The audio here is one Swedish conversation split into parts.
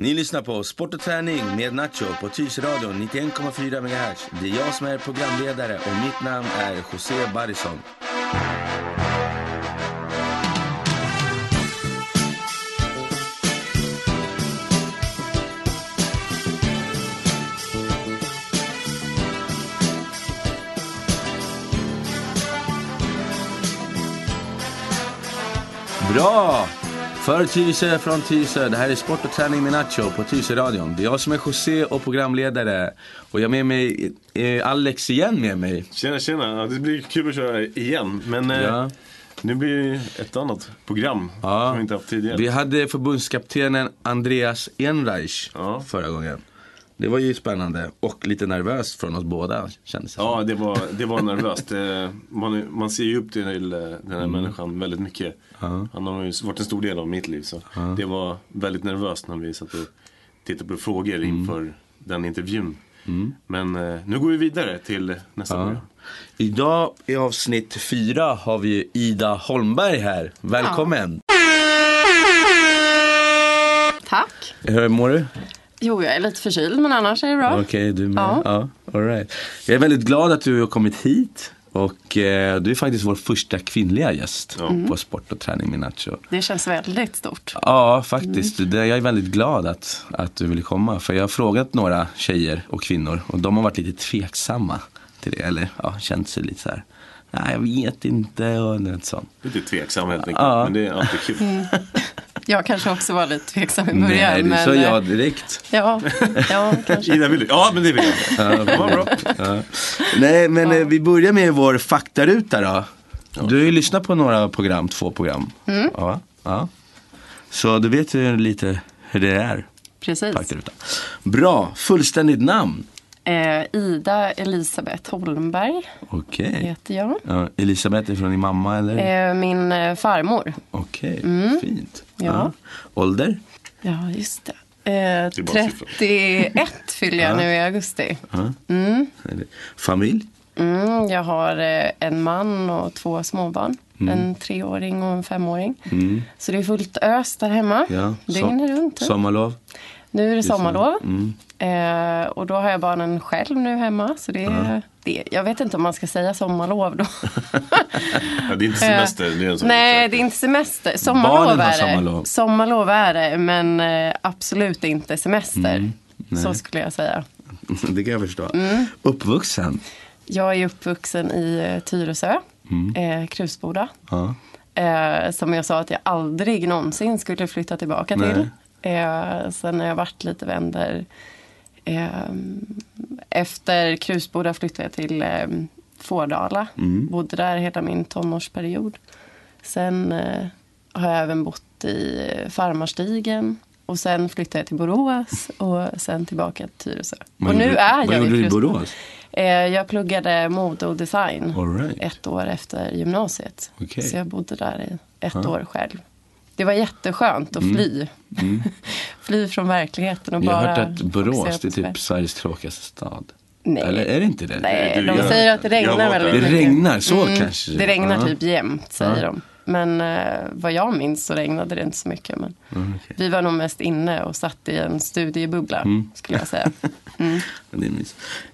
Ni lyssnar på Sport och träning med Nacho på Tyresöradion 91,4 MHz. Det är jag som är programledare och mitt namn är José Barrison. Bra! För Tyresö, från Tyresö. Det här är Sport och träning med Nacho på Tyresö-radion. Det är jag som är José och programledare. Och jag har med mig eh, Alex igen med mig. Tjena tjena, det blir kul att köra igen. Men eh, Ja. nu blir det ett annat program Ja. som vi inte haft tidigare. Vi hade förbundskaptenen Andreas Enreich Ja. förra gången. Det var ju spännande och lite nervöst från oss båda kändes det Ja, det var, det var nervöst. Eh, Man, man ser ju upp till den här människan väldigt mycket. Han har ju varit en stor del av mitt liv. Så det var väldigt nervöst när vi satt och tittade på frågor inför den intervjun. Men eh, nu går vi vidare till nästa Ja. program. Idag i avsnitt fyra har vi Ida Holmberg här. Välkommen! Tack. Hur mår du? Jo, jag är lite förkyld men annars är det bra. Okej, du med? Ja. Ja. all right. Jag är väldigt glad att du har kommit hit. Och eh, du är faktiskt vår första kvinnliga gäst Ja. på Sport och träning med Nacho. Det känns väldigt stort. Ja, faktiskt. Det, jag är väldigt glad att, att du ville komma. För jag har frågat några tjejer och kvinnor och de har varit lite tveksamma till det. Eller ja, känt sig lite så här. Nej, jag vet inte och något sånt. Lite tveksam helt enkelt. Ja. Men det är alltid kul. Jag kanske också var lite tveksam i början. Nej, du men, sa eh, ja direkt. Ja, ja kanske. Ida, vill du? Ja, men det vill jag. Ja. Ja. Nej, men eh, vi börjar med vår faktaruta då. Du har ju lyssnat på några program, två program. Mm. Ja, ja. Så du vet ju lite hur det är. Precis. Faktaruta. Bra, fullständigt namn. Eh, Ida Elisabeth Holmberg Okej. heter jag. Ja, Elisabeth är från din mamma eller? Eh, min eh, farmor. Okej, fint. Ja. Ålder? Ja, just det. Eh, är bara siffror. 31 fyller jag nu i augusti. Ja. Mm. Familj? Mm, jag har eh, en man och två småbarn. En treåring och en femåring. Mm. Så det är fullt ös där hemma. Ja. Dygnet runt. Sommarlov? Nu är det sommarlov. Mm. Eh, och då har jag barnen själv nu hemma. Så det är, det, jag vet inte om man ska säga sommarlov då. Det är inte semester. Det är Nej, det är inte semester. Sommarlov är det. sommarlov. Sommarlov är det, men eh, absolut inte semester. Mm. Så skulle jag säga. det kan jag förstå. Mm. Uppvuxen? Jag är uppvuxen i eh, Tyresö, Mm. eh, Krusboda. Ja. Eh, som jag sa att jag aldrig någonsin skulle flytta tillbaka Nej. till. Eh, sen har jag varit lite vänner. Eh, efter Krusboda flyttade jag till eh, Fårdala. Mm. Bodde där hela min tonårsperiod. Sen eh, har jag även bott i Farmarstigen. Och sen flyttade jag till Borås och sen tillbaka till Tyresö. Vad och nu gjorde- är vad jag gjorde du i. Borås? Eh, jag pluggade mode och design right. ett år efter gymnasiet. Okej. Så jag bodde där i ett år själv. Det var jätteskönt att fly. fly från verkligheten och Mm. Jag har bara hört att Borås är typ. Sveriges tråkigaste stad. Nej. Eller är det inte det? Nej, Du, de jag- säger att det jag regnar väldigt där. Det mycket. regnar, så kanske. Det regnar Ja. typ jämt, säger Ja. de. Men eh, vad jag minns så regnade det inte så mycket. Men Mm, okej. Vi var nog mest inne och satt i en studiebubbla, Mm. skulle jag säga. Det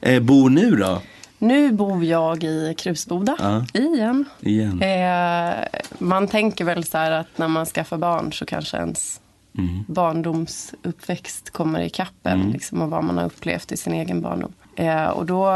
är. Eh, bor nu då? Nu bor jag i Krusboda, Ja. igen. Igen? Eh, man tänker väl så här att när man skaffar barn så kanske ens Mm. barndomsuppväxt kommer i kappen. Liksom, och vad man har upplevt i sin egen barndom. Eh, och då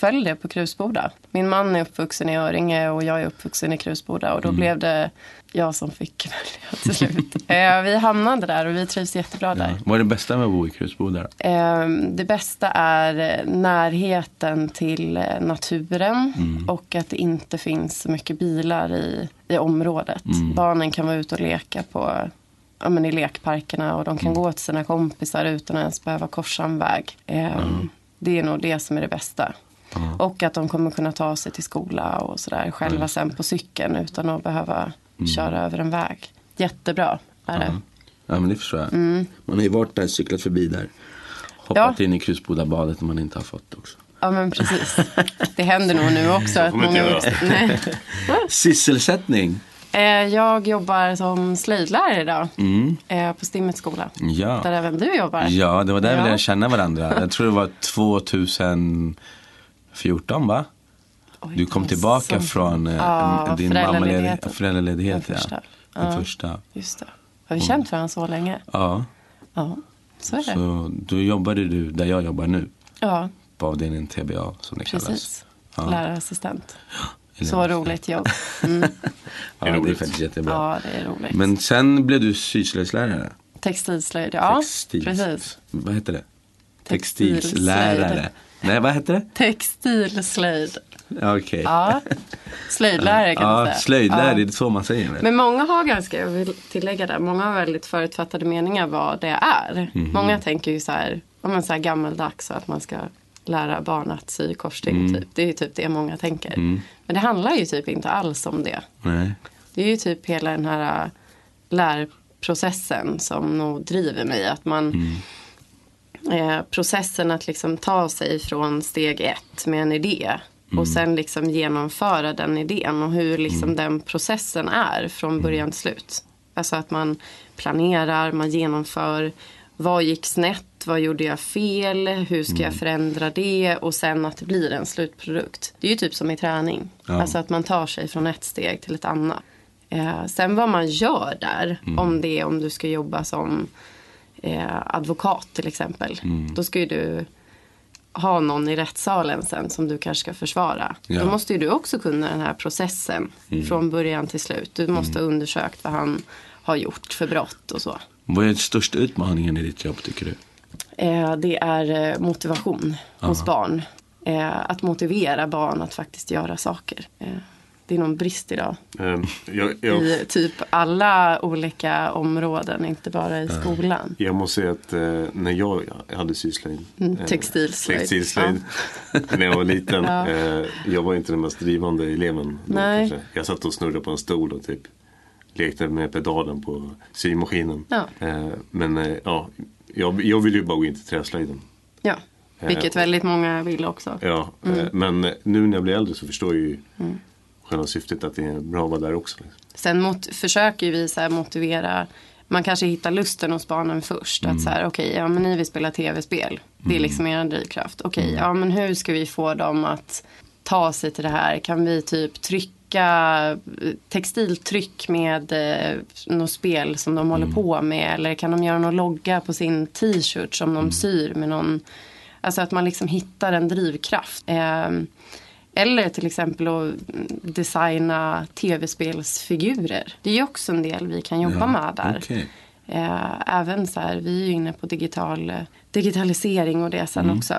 föll det på Krusboda. Min man är uppvuxen i Öringe och jag är uppvuxen i Krusboda. Och då blev det jag som fick välja till slut. eh, vi hamnade där och vi trivs jättebra där. Vad är det bästa med att bo i Krusboda? Eh, Det bästa är eh, närheten till eh, naturen och att det inte finns så mycket bilar i, i området. Barnen kan vara ute och leka på, ja, men i lekparkerna och de kan gå till sina kompisar utan att ens behöva korsa en väg. Eh, Det är nog det som är det bästa. Och att de kommer kunna ta sig till skola och sådär själva sen på cykeln utan att behöva köra över en väg. Jättebra är det. Ja men det förstår jag. Man har ju varit där, cyklat förbi där. Hoppat Ja. in i Krusbodabadet om man inte har fått också. Ja men precis. Det händer nog nu också. Att många... Nej. Sysselsättning? Eh, jag jobbar som slöjdlärare idag. Mm. Eh, på Stimmets skola. Ja. Där även du jobbar. Ja, det var där vi Ja. lärde känna varandra. Jag tror det var 2014 va? Oj, Du kom det tillbaka från Ja, din föräldraledighet. Föräldraledighet. Den Ja. första. Den Ja. första. Just det. Har vi känt varandra så länge? Ja, Ja, så är det. så då jobbade du där jag jobbar nu. Ja, På avdelningen TBA som det kallas. precis. Ja. Lärarassistent. Så roligt jobb. Mm. Ja, det är roligt. faktiskt jättebra. Ja, det är roligt. Men sen blev du syslöjdslärare. Textilslöjd, ja. Textils- Precis. Vad heter det? Textilslöjd. Nej, vad heter det? Textilslöjd. Ja, Okej. Ja, slöjdlärare kan man Ja, säga. slöjdlärare, Ja. det är så man säger. Men många har ganska, jag vill tillägga det, många har väldigt förutfattade meningar vad det är. Mhm. Många tänker ju så här, om man så här gammaldags och att man ska lära barn att sy korsstygn. Mm. Typ. Det är ju typ det många tänker. Men det handlar ju typ inte alls om det. Nej. Det är ju typ hela den här äh, lärprocessen som nog driver mig. Att man, eh, processen att liksom ta sig från steg ett med en idé och sen liksom genomföra den idén och hur liksom den processen är från början till slut. Alltså att man planerar, man genomför. Vad gick snett? Vad gjorde jag fel? Hur ska jag förändra det? Och sen att det blir en slutprodukt. Det är ju typ som i träning. Ja. Alltså att man tar sig från ett steg till ett annat. Eh, sen vad man gör där, om det är om du ska jobba som eh, advokat till exempel. Då ska ju du ha någon i rättssalen sen som du kanske ska försvara. Ja. Då måste ju du också kunna den här processen från början till slut. Du måste ha undersökt vad han har gjort för brott och så. Vad är den största utmaningen i ditt jobb tycker du? Eh, det är eh, motivation hos barn. Eh, att motivera barn att faktiskt göra saker. Eh, det är någon brist idag. Eh, jag, jag, I typ alla olika områden, inte bara i skolan. jag måste säga att eh, när jag hade syslöjd. Mm, eh, textilslöjd. textilslöjd när jag var liten. Ja. eh, jag var inte den mest drivande eleven. då, Nej. kanske. Jag satt och snurrade på en stol och typ lekte med pedalen på symaskinen. Ja. Men ja, jag, jag ville ju bara gå in till träslöjden. Ja, vilket väldigt många vill också. Ja, Mm. men nu när jag blir äldre så förstår jag ju själva syftet att det är bra att vara där också. Liksom. Sen mot, försöker vi så motivera. Man kanske hittar lusten hos barnen först. Att så här, okej, ja men ni vill spela tv-spel. Det är liksom er drivkraft. Okej, ja men hur ska vi få dem att ta sig till det här? Kan vi typ trycka eh, textiltryck med eh, något spel som de håller på med? Eller kan de göra någon logga på sin t-shirt som de syr med någon Alltså att man liksom hittar en drivkraft. Ehm, eller till exempel att designa tv-spelsfigurer. Det är ju också en del vi kan jobba med där. Okej. Eh, även så här, vi är ju inne på digital, digitalisering och det sen också.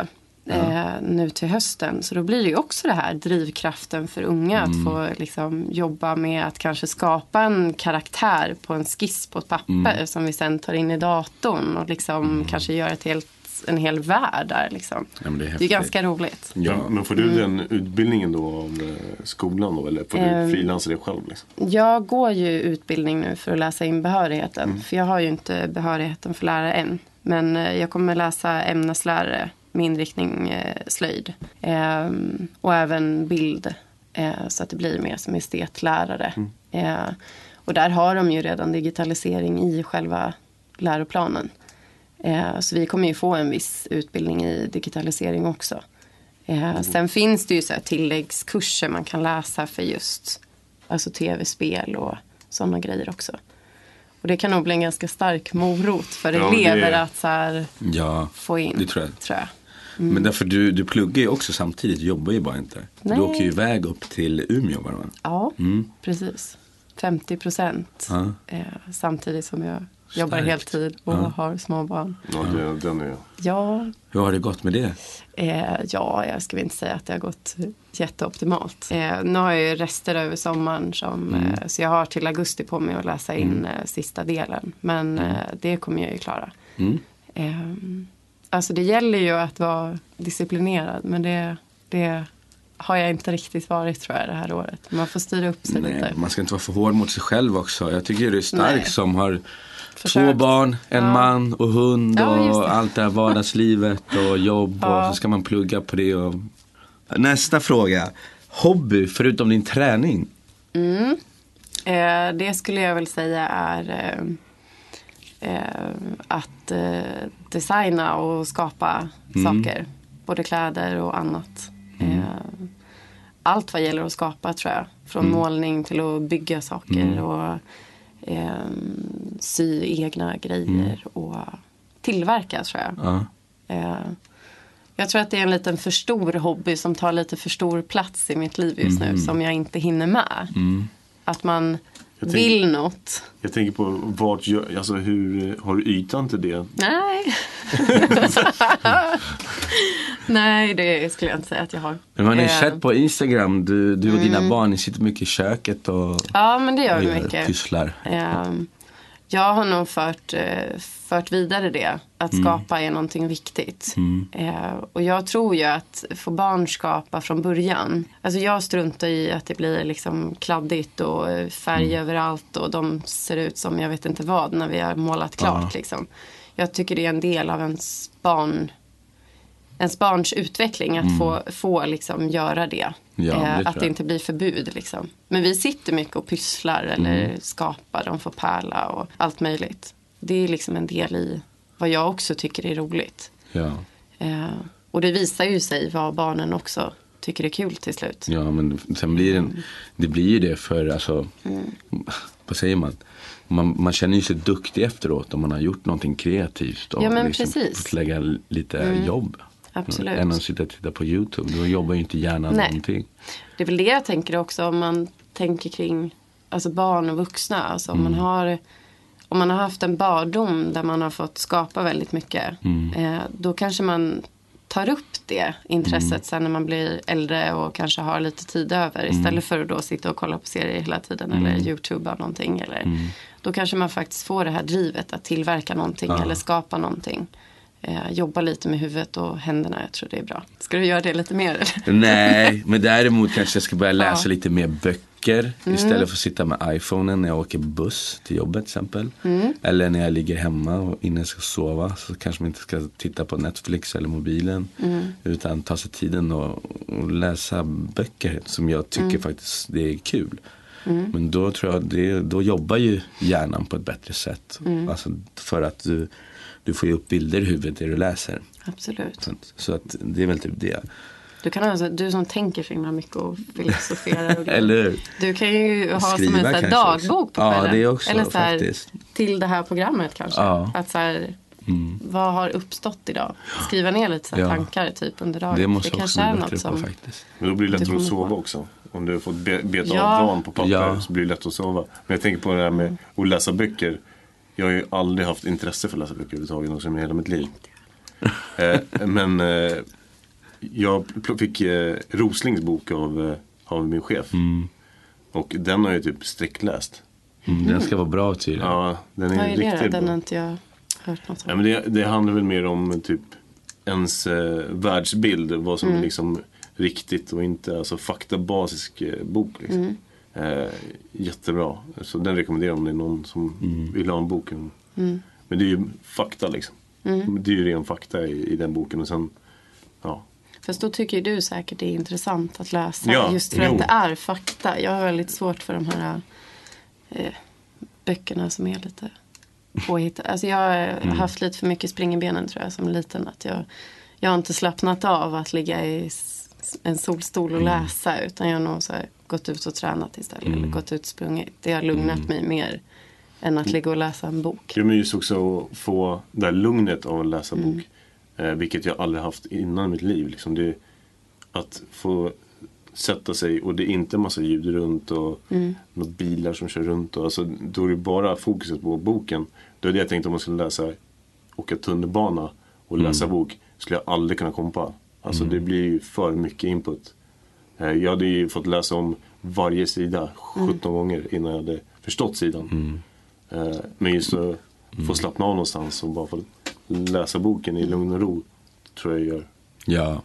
Eh, nu till hösten. Så då blir det ju också det här drivkraften för unga att få liksom, jobba med att kanske skapa en karaktär på en skiss på ett papper som vi sen tar in i datorn och liksom kanske gör ett helt, en hel värld där. Liksom. Ja, men det är det är ganska roligt. Ja. Men, men får du den utbildningen då av eh, skolan då? Eller får du Ehm. frilansa det själv? Liksom? Jag går ju utbildning nu för att läsa in behörigheten. För jag har ju inte behörigheten för lärare än. Men eh, jag kommer läsa ämneslärare med inriktning eh, slöjd. Ehm, och även bild. Så att det blir mer som estetlärare. Eh, och där har de ju redan digitalisering i själva läroplanen. Eh, så vi kommer ju få en viss utbildning i digitalisering också. Eh, sen finns det ju så här tilläggskurser man kan läsa för just alltså tv-spel och sådana grejer också. Och det kan nog bli en ganska stark morot för Ja, det- elever att så här, Ja, få in. det tror jag. Tror jag. Men därför du, du pluggar ju också samtidigt, du jobbar ju bara inte. Nej. Du åker ju iväg upp till Umeå bara. Ja, precis. 50 procent. Ja. Eh, samtidigt som jag jobbar Starkt. heltid och har små barn. Ja, det, den är Ja, Hur har det gått med det? Eh, ja, jag ska väl inte säga att det har gått jätteoptimalt. Eh, nu har jag ju rester över sommaren som, eh, så jag har till augusti på mig att läsa in eh, sista delen. Men eh, det kommer jag ju klara. Eh, alltså det gäller ju att vara disciplinerad men det, det har jag inte riktigt varit tror jag det här året. Man får styra upp sig Nej, lite. man ska inte vara för hård mot sig själv också. Jag tycker du är stark Nej. som har två Försökt. barn, en Ja. man och hund Ja, och det. allt det här vardagslivet och jobb Ja. och så ska man plugga på det. Och... Nästa fråga. Hobby förutom din träning? Eh, det skulle jag väl säga är eh, eh, att eh, designa och skapa saker. Både kläder och annat. Eh, allt vad gäller att skapa tror jag. Från målning till att bygga saker och eh, sy egna grejer och tillverka tror jag. Ja. Eh, jag tror att det är en liten för stor hobby som tar lite för stor plats i mitt liv just nu som jag inte hinner med. Att man Jag vill tänker- något. Jag tänker på vart, gör- alltså hur, har du ytan till det? Nej. Nej, det skulle jag inte säga att jag har. Men man har ju Eh, sett på Instagram, du, du och dina barn, ni sitter mycket i köket och, Ja, men det gör vi mycket. pysslar. Ehm, jag har nog fört, eh, fört vidare det. Att skapa är någonting viktigt. Eh, och jag tror ju att få barn skapa från början. Alltså jag struntar i att det blir liksom kladdigt och färg överallt och de ser ut som jag vet inte vad när vi har målat klart. Liksom. Jag tycker det är en del av ens barn ens barns utveckling att få, få liksom göra det. Mm. Ja, eh, att det inte blir förbud. Liksom. Men vi sitter mycket och pysslar eller Mm. skapar. De får pärla och allt möjligt. Det är liksom en del i vad jag också tycker är roligt. Ja. Eh, och det visar ju sig vad barnen också tycker är kul till slut. ja, men sen blir det, det blir ju det för alltså, vad säger man? Man, man känner ju sig duktig efteråt om man har gjort någonting kreativt och Ja, men liksom precis. Mm. fått lägga lite jobb. Absolut. Än att sitta och titta på YouTube. Då jobbar ju inte hjärnan Nej. någonting. Det är väl det jag tänker också om man tänker kring alltså barn och vuxna. Alltså om, man har, om man har haft en barndom där man har fått skapa väldigt mycket. Eh, då kanske man tar upp det intresset sen när man blir äldre och kanske har lite tid över. Istället för att då sitta och kolla på serier hela tiden eller youtuba någonting. Eller, Då kanske man faktiskt får det här drivet att tillverka någonting eller skapa någonting. Eh, jobba lite med huvudet och händerna. Jag tror det är bra. Ska du göra det lite mer? eller? Nej, men däremot kanske jag ska börja läsa Ja. Mm. lite mer böcker. Istället för att sitta med iPhonen när jag åker buss till jobbet till exempel. Mm. Eller när jag ligger hemma och innan jag ska sova. Så kanske man inte ska titta på Netflix eller mobilen. Mm. Utan ta sig tiden och, och läsa böcker som jag tycker Mm. faktiskt det är kul. Men då tror jag det, då jobbar ju hjärnan på ett bättre sätt. Mm. Alltså för att du, du får ju upp bilder i huvudet det du läser. Absolut. Så, att- så att det är väl typ det. Du, kan alltså, du som tänker så himla mycket och filosoferar. Och. Eller hur? Du kan ju ha som en Skriva så dagbok på också. Ja, kvällen. det också Eller så här, faktiskt. till det här programmet kanske. Ja. Mm. Att så här, Vad har uppstått idag? Skriva ner lite så här Ja. tankar typ under dagen. Det måste också kanske är bli bättre något på som... faktiskt. Men då blir det lättare att sova på. också. Om du har fått be- beta Ja. av dagen på papper Ja. så blir det lätt att sova. Men jag tänker på det här med att läsa böcker. Jag har ju aldrig haft intresse för att läsa böcker överhuvudtaget någonsin i hela mitt liv. eh, men eh, jag fick eh, Roslings bok av, eh, av min chef. Och den har jag typ sträckläst. Mm, Den ska vara bra tydligen. Ja, den är Vad är det riktigt Den har inte jag hört något Ja, om. men det, det handlar väl mer om typ ens eh, världsbild. Vad som är liksom riktigt och inte. Alltså faktabasisk eh, bok. Liksom. Eh, jättebra. Så den rekommenderar jag om det är någon som vill ha en bok. Men det är ju fakta liksom. Det är ju ren fakta i, i den boken. Och sen, ja. Fast då tycker ju du säkert det är intressant att läsa. Ja, just för jo. att det är fakta. Jag har väldigt svårt för de här eh, böckerna som är lite påhittade. Alltså jag har Mm. haft lite för mycket spring i benen tror jag som liten. Att jag, jag har inte slappnat av att ligga i en solstol och Mm. läsa. Utan jag har nog så här, gått ut och tränat istället. Mm. Eller gått ut och sprungit. Det har lugnat mig mer än att ligga och läsa en bok. Det är just också att få det här lugnet av att läsa bok. Eh, vilket jag aldrig haft innan i mitt liv. Liksom det, att få sätta sig och det är inte massa ljud runt och några bilar som kör runt. Och, alltså, då är det bara fokuset på boken. Då är det jag tänkte om man skulle läsa, åka tunnelbana och läsa bok. Skulle jag aldrig kunna kompa. Alltså det blir ju för mycket input. Eh, Jag hade ju fått läsa om varje sida 17 gånger innan jag hade förstått sidan. Eh, Men just att få slappna av någonstans och bara få läsa boken i lugn och ro. Tror jag gör Ja,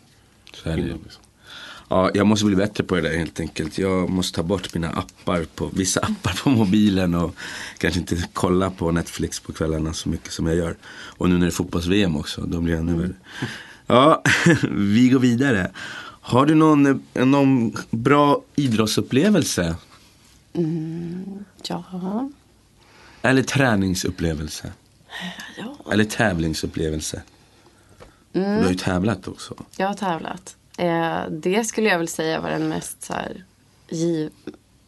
så är det skillnad. Liksom. Ja, jag måste bli bättre på det där helt enkelt. Jag måste ta bort mina appar på, vissa appar på mobilen och kanske inte kolla på Netflix på kvällarna så mycket som jag gör. Och nu när det är fotbolls-VM också, då blir det ännu värre. Ja, vi går vidare. Har du någon, eh, någon bra idrottsupplevelse Ja. Eller träningsupplevelse. ja. Eller tävlingsupplevelse. Du har ju tävlat också. Jag har tävlat. Eh, det skulle jag väl säga var den mest, så här, giv,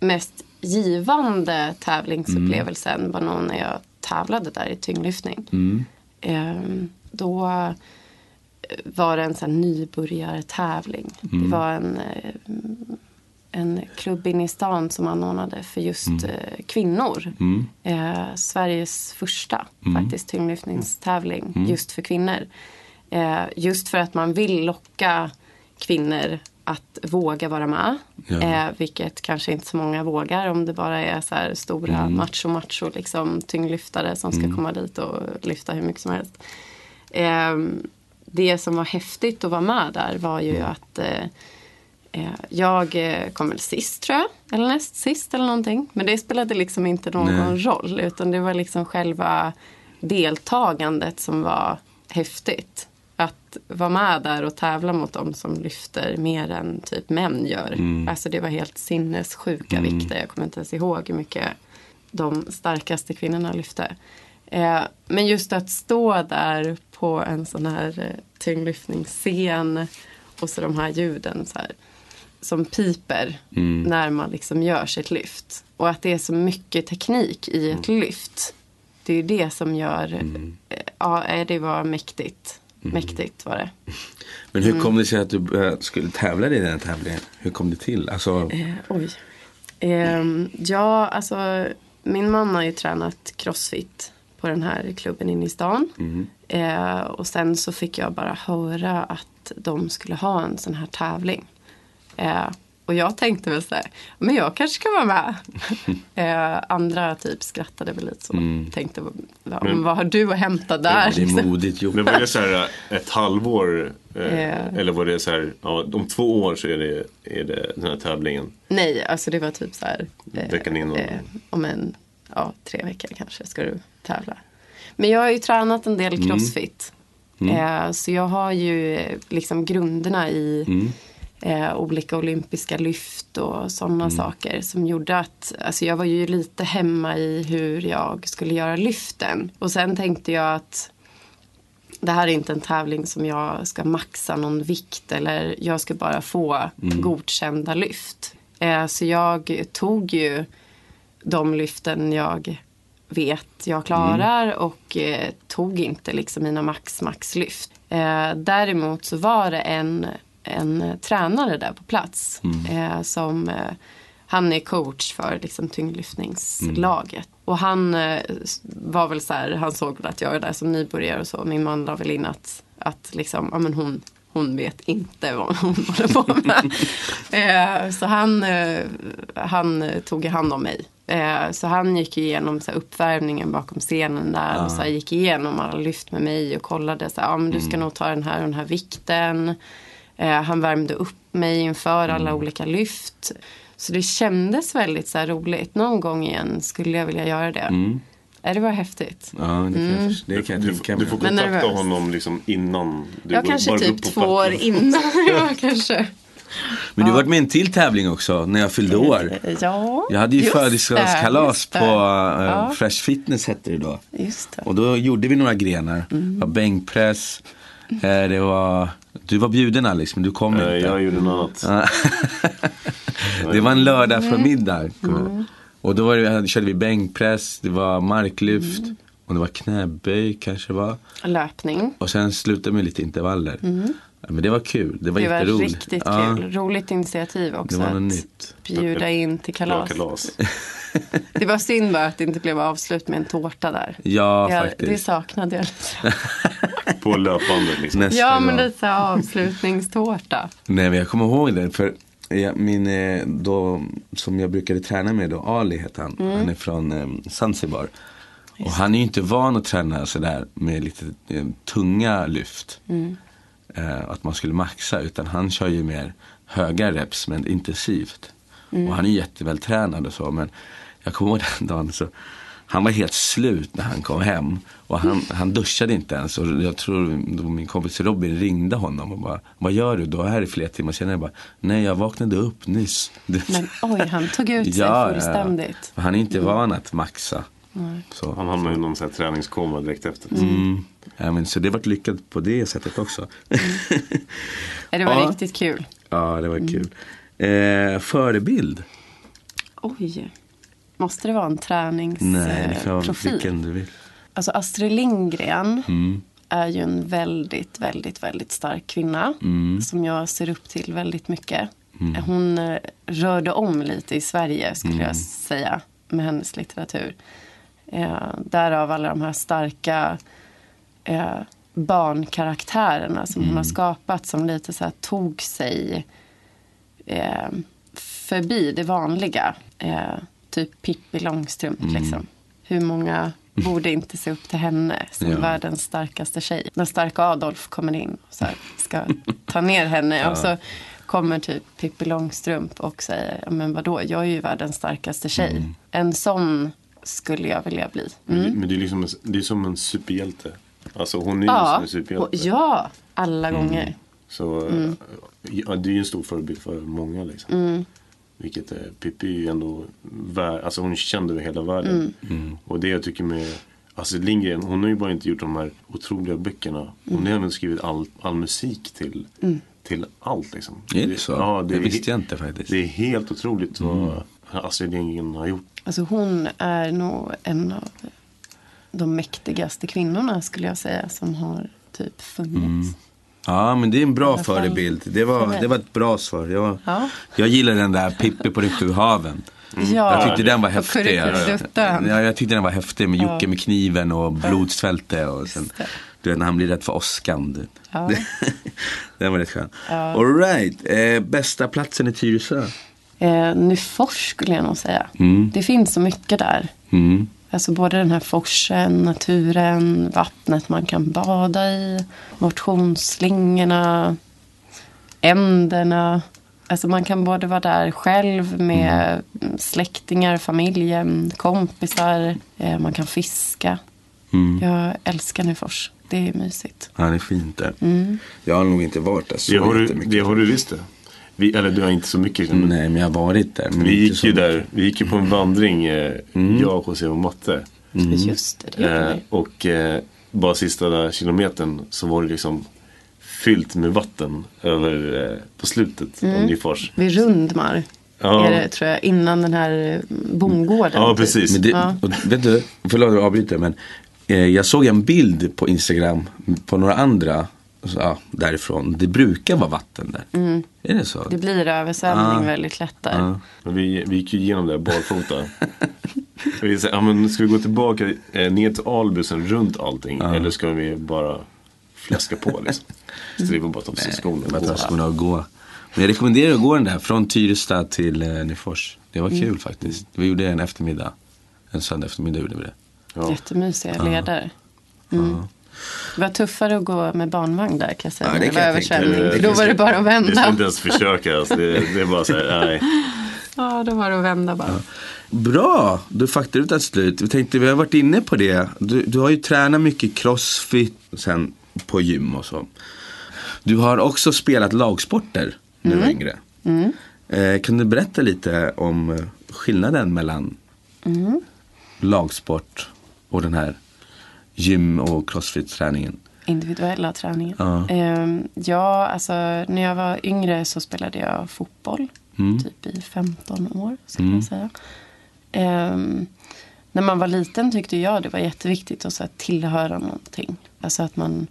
mest givande tävlingsupplevelsen var nog när jag tävlade där i tyngdlyftning. Eh, då var det en sån nybörjartävling. Det var en, eh, en klubb inne i stan som anordnade för just eh, kvinnor. Eh, Sveriges första faktiskt tyngdlyftningstävling just för kvinnor. Eh, just för att man vill locka kvinnor att våga vara med. Ja. Eh, vilket kanske inte så många vågar om det bara är så här stora macho-macho liksom, tyngdlyftare som ska komma dit och lyfta hur mycket som helst. Eh, det som var häftigt att vara med där var ju att eh, eh, jag eh, kom väl sist tror jag, eller näst sist eller någonting. Men det spelade liksom inte någon Nej. roll utan det var liksom själva deltagandet som var häftigt. Att vara med där och tävla mot dem som lyfter mer än typ män gör. Alltså det var helt sinnessjuka vikter. Jag kommer inte ens ihåg hur mycket de starkaste kvinnorna lyfte. Eh, men just att stå där på en sån här eh, tyngdlyftningsscen och så de här ljuden så här, som piper när man liksom gör sitt lyft. Och att det är så mycket teknik i ett lyft. Det är ju det som gör, eh, ja eh, det var mäktigt. Mäktigt var det. Men hur kom det sig att du eh, skulle tävla i den här tävlingen? Hur kom det till? Alltså, Eh, oj. Ehm, ja, alltså min man har ju tränat crossfit på den här klubben inne i stan. Eh, och sen så fick jag bara höra att de skulle ha en sån här tävling. Eh, och jag tänkte väl så här, men jag kanske ska vara med. eh, andra typ skrattade väl lite så. Tänkte, va, men, vad har du att hämta där? det är modigt gjort. Men var det så här eh, ett halvår? Eh, Eh. Eller var det så här, ja, om två år så är det, är det den här tävlingen? Nej, alltså det var typ så här. eh, Veckan innan. Eh, om en, ja, tre veckor kanske ska du tävla. Men jag har ju tränat en del crossfit. Eh, så jag har ju liksom grunderna i eh, olika olympiska lyft och sådana saker. Som gjorde att, alltså jag var ju lite hemma i hur jag skulle göra lyften. Och sen tänkte jag att det här är inte en tävling som jag ska maxa någon vikt eller jag ska bara få godkända lyft. Eh, så jag tog ju de lyften jag vet jag klarar och eh, tog inte liksom mina max max lyft. Eh, däremot så var det en, en tränare där på plats eh, som eh, han är coach för liksom, tyngdlyftningslaget. Och han eh, var väl så här, han såg väl att jag är där som nybörjare och så. Min man la väl in att, att liksom, ja men hon, hon vet inte vad hon håller på med. eh, så han, han tog hand om mig. Eh, så han gick igenom så här, uppvärmningen bakom scenen där och så här, gick igenom alla lyft med mig och kollade så här, ja men du ska nog ta den här och den här vikten. Eh, han värmde upp mig inför alla olika lyft. Så det kändes väldigt så här roligt. Någon gång igen skulle jag vilja göra det. Eh, Det var häftigt. Ja, det kan jag, förstå- det kan Du, jag du får kontakta honom liksom innan. Du Jag går- kanske typ två år innan. ja, kanske. Men du har varit med i en till tävling också när jag fyllde år. Ja, Jag hade ju just födelsedagskalas det, just på det. uh, Ja. Fresh Fitness hette det då. Just det. Och då gjorde vi några grenar. Det var bänkpress. eh, Det var, du var bjuden Alex men du kom Eh, inte. Jag gjorde något annat. Det var en lördag Mm. förmiddag. ihåg. Och då var det, körde vi bänkpress, det var marklyft Mm. och det var knäböj kanske det var. Löpning. Och sen slutade med lite intervaller. Ja, Men det var kul, det var. Det var jätteroligt. riktigt Ja, kul. Roligt initiativ också. Det var något nytt. bjuda in till Ja, kalas. kalas. Det var synd bara att det inte blev avslut med en tårta där. Ja, Jag, faktiskt. det saknade jag lite. På löpbandet liksom. Nästa Ja, men lite avslutningstårta. Nej, men jag kommer ihåg det. För jag, min, eh, då, som jag brukade träna med då, Ali heter han. Mm. Han är från eh, Zanzibar. Och han är ju inte van att träna sådär med lite eh, tunga lyft. Mm. Eh, att man skulle maxa. Utan han kör ju mer höga reps men intensivt. Mm. Och han är jättevältränad och så. Men jag kommer ihåg den dagen så han var helt slut när han kom hem. Och han, han duschade inte ens. Och jag tror min kompis Robin ringde honom och bara, vad gör du? Då är här i flera timmar senare. Jag bara, nej jag vaknade upp nyss. Men oj, han tog ut sig Ja, ja, ja. fullständigt. För han är inte van att maxa. Så. Han hamnade i någon sån här träningskoma direkt efter. Mm. Ja, men, så det var lyckat på det sättet också. Det var Ja. riktigt kul. ja, det var kul. Eh, förebild? Oj. Måste det vara en Nej, det får vara träningsprofil? vilken du vill. Alltså Astrid Lindgren är ju en väldigt, väldigt, väldigt stark kvinna. Som jag ser upp till väldigt mycket. Hon eh, rörde om lite i Sverige skulle jag säga. Med hennes litteratur. Eh, därav alla de här starka eh, barnkaraktärerna som hon har skapat. Som lite så här tog sig eh, förbi det vanliga. Eh, typ Pippi Långstrump. Liksom. Hur många borde inte se upp till henne som Ja. världens starkaste tjej. När starka Adolf kommer in och så här, ska ta ner henne. Och så kommer typ Pippi Långstrump och säger, "Ja, men vadå, jag är ju världens starkaste tjej. En sån skulle jag vilja bli. Mm. Men det är, liksom en, det är som en superhjälte. Alltså hon är ju som Ja, en och, superhjälte. ja, alla gånger. Så Mm. eh, ja, det är ju en stor förebild för många. Liksom. Mm. Vilket eh, Pippi är ju ändå vär, alltså hon är känd över hela världen. Mm. Och det jag tycker med Astrid Lindgren, hon har ju bara inte gjort de här otroliga böckerna. Hon Mm. har även skrivit all, all musik till, till allt liksom. Är det så? Ja, det, det är visste jag inte faktiskt. Det är helt otroligt vad Astrid Lindgren har gjort. Alltså hon är nog en av de mäktigaste kvinnorna skulle jag säga som har typ funnits. Ja, men det är en bra förebild. Det var, det var ett bra svar. Jag, Ja. jag gillar den där Pippi på de sju haven. Ja, Mm. Jag tyckte den var häftig. Ja, jag tyckte den var häftig med Ja. Jocke med kniven och blodsfälte. Och sen, det. du vet när han blir rädd för åskan. Ja. den var rätt skön. Ja. All right. eh, bästa platsen i Tyresö? Eh, Nyfors skulle jag nog säga. Mm. Det finns så mycket där. Mm. Alltså både den här forsen, naturen, vattnet man kan bada i, motionsslingorna, änderna. Alltså man kan både vara där själv med släktingar, familjen, kompisar. Eh, man kan fiska. Mm. Jag älskar Nyfors. Det är mysigt. Ja, det är fint där. Mm. Jag har nog inte varit där så Det har, du, jättemycket. det har du visst det. Vi, eller du har inte så mycket. Men Nej, men jag har varit där. men vi gick ju mycket. där, vi gick ju på en vandring, eh, Mm. jag, José och Matte. Just det, det Eh, och eh, bara sista där kilometern så var det liksom fyllt med vatten över eh, på slutet av Nyfors. Vid Rundmar. Ja. Är det, tror jag, innan den här eh, bondgården. Ja, typ. precis. Men det, Ja. och, vet du, förlåt att jag avbryter men eh, jag såg en bild på Instagram på några andra ja, därifrån. Det brukar vara vatten där. Är det så? Mm. Det blir översvämning Ja. väldigt lätt där. Men vi, vi gick ju igenom det barfota. vi sa, ja, men ska vi gå tillbaka eh, ner till Albusen runt allting? Eller ska vi bara fläska på liksom? Så det var bara att ta på sig skorna och gå. skorna och gå. Men jag rekommenderar att gå den där från Tyresta till eh, Nyfors. Det var kul faktiskt. Vi gjorde det en eftermiddag. En söndag eftermiddag gjorde vi det. Ja. Jättemysiga leder. Mm. Det var tuffare att gå med barnvagn där kan jag säga. Ja, det tänka mig. översvämning. Eh, Då var det bara att Det ska vända. inte ens försöka. Alltså. Det, det är bara så här, nej. Ja, då var det att vända bara. Bra, då faktarutan slut. Vi tänkte, vi har varit inne på det. Du, du har ju tränat mycket crossfit och sen på gym och så. Du har också spelat lagsporter när du var yngre. Eh, kan du berätta lite om eh, skillnaden mellan lagsport och den här gym och crossfit-träningen? Individuella träningen. Ja. Ehm, ja, alltså när jag var yngre så spelade jag fotboll. Mm. Typ i 15 år skulle jag säga. Ehm, när man var liten tyckte jag det var jätteviktigt att så här, tillhöra någonting. Alltså att man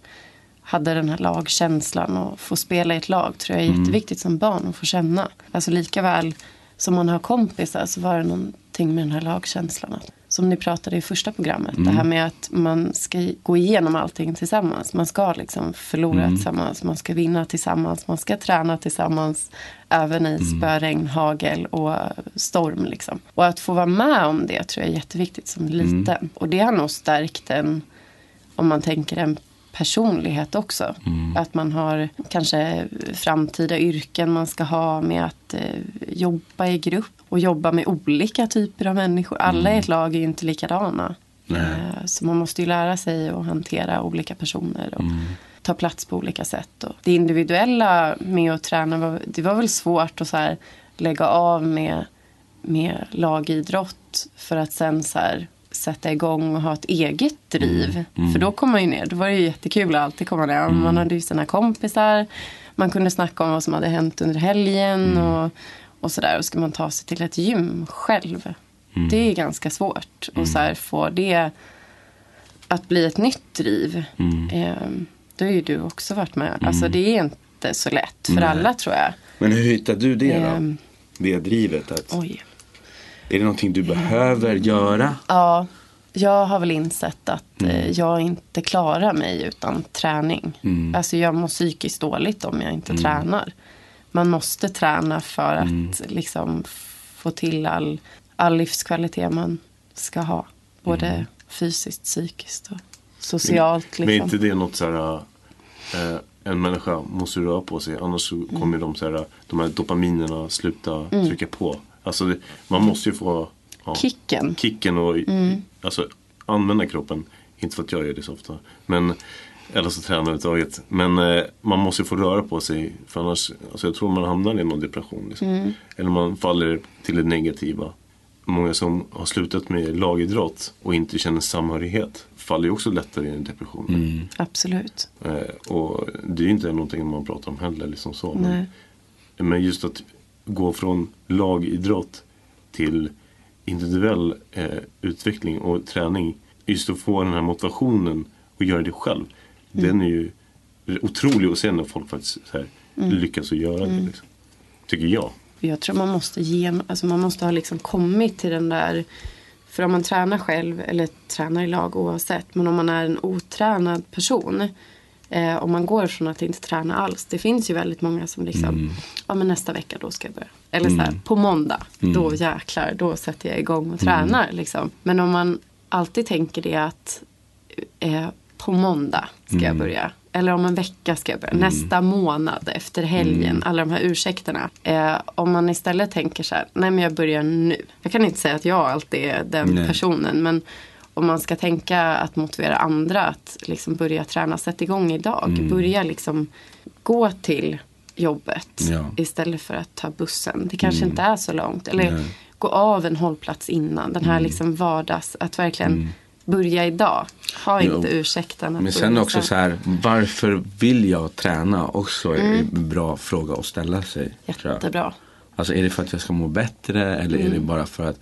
hade den här lagkänslan och få spela i ett lag tror jag är jätteviktigt som barn att få känna. Alltså lika väl som man har kompisar så var det någonting med den här lagkänslan. Att, som ni pratade i första programmet, det här med att man ska gå igenom allting tillsammans. Man ska liksom förlora tillsammans, man ska vinna tillsammans, man ska träna tillsammans. Även i spöregn, hagel och storm. Liksom. Och att få vara med om det tror jag är jätteviktigt som liten. Och det har nog stärkt en om man tänker en personlighet också. Att man har kanske framtida yrken man ska ha med att eh, jobba i grupp. Och jobba med olika typer av människor. Alla i ett lag är ju inte likadana. Eh, så man måste ju lära sig att hantera olika personer och ta plats på olika sätt. Och det individuella med att träna, var, det var väl svårt att så lägga av med, med lagidrott för att sen så sätta igång och ha ett eget driv. För då kom man ju ner, då var det ju jättekul att alltid komma ner. Man hade ju sina kompisar, man kunde snacka om vad som hade hänt under helgen och, och sådär. Och ska man ta sig till ett gym själv, det är ganska svårt. Och så här få det att bli ett nytt driv. Eh, då har ju du också varit med. Alltså det är inte så lätt för alla tror jag. Men hur hittar du det då? Ehm. Det drivet? Att, Oj. är det någonting du behöver göra? Ja, jag har väl insett att eh, jag inte klarar mig utan träning. Alltså jag mår psykiskt dåligt om jag inte tränar. Man måste träna för att liksom få till all, all livskvalitet man ska ha. Både fysiskt, psykiskt och socialt. Men är Liksom. inte det något så här, eh, en människa måste röra på sig annars Mm. kommer de, så här, de här dopaminerna sluta trycka på. Alltså det, man måste ju få ja, Kicken. kicken och alltså, använda kroppen. Inte för att jag gör det så ofta. Men, eller så tränar överhuvudtaget. Men eh, man måste ju få röra på sig. För annars, alltså jag tror man hamnar i någon depression. Liksom. Eller man faller till det negativa. Många som har slutat med lagidrott och inte känner samhörighet faller ju också lättare i en depression. Absolut. Eh, och det är ju inte någonting man pratar om heller. Liksom så. Men, men just att gå från lagidrott till individuell eh, utveckling och träning. Just att få den här motivationen och göra det själv. Den är ju otrolig att se när folk faktiskt här, lyckas att göra det. Liksom. Tycker jag. Jag tror man måste ge, alltså man måste ha liksom kommit till den där för om man tränar själv eller tränar i lag oavsett. Men om man är en otränad person. Eh, om man går från att inte träna alls. Det finns ju väldigt många som liksom. Ja men nästa vecka då ska jag börja. Eller så här, på måndag. Då jäklar, då sätter jag igång och tränar. Liksom. Men om man alltid tänker det att eh, på måndag ska jag börja. Eller om en vecka ska jag börja. Nästa månad efter helgen. Alla de här ursäkterna. Eh, om man istället tänker så här. Nej men jag börjar nu. Jag kan inte säga att jag alltid är den Nej. personen. Men om man ska tänka att motivera andra att liksom börja träna. Sätt igång idag. Börja liksom gå till jobbet. Ja. Istället för att ta bussen. Det kanske inte är så långt. Eller gå av en hållplats innan. Den här liksom vardags. Att verkligen börja idag. Ha Jo. inte ursäkten Men sen också så här, varför vill jag träna? Också är en bra fråga att ställa sig. Mm. Jättebra. Alltså är det för att jag ska må bättre eller Mm. är det bara för att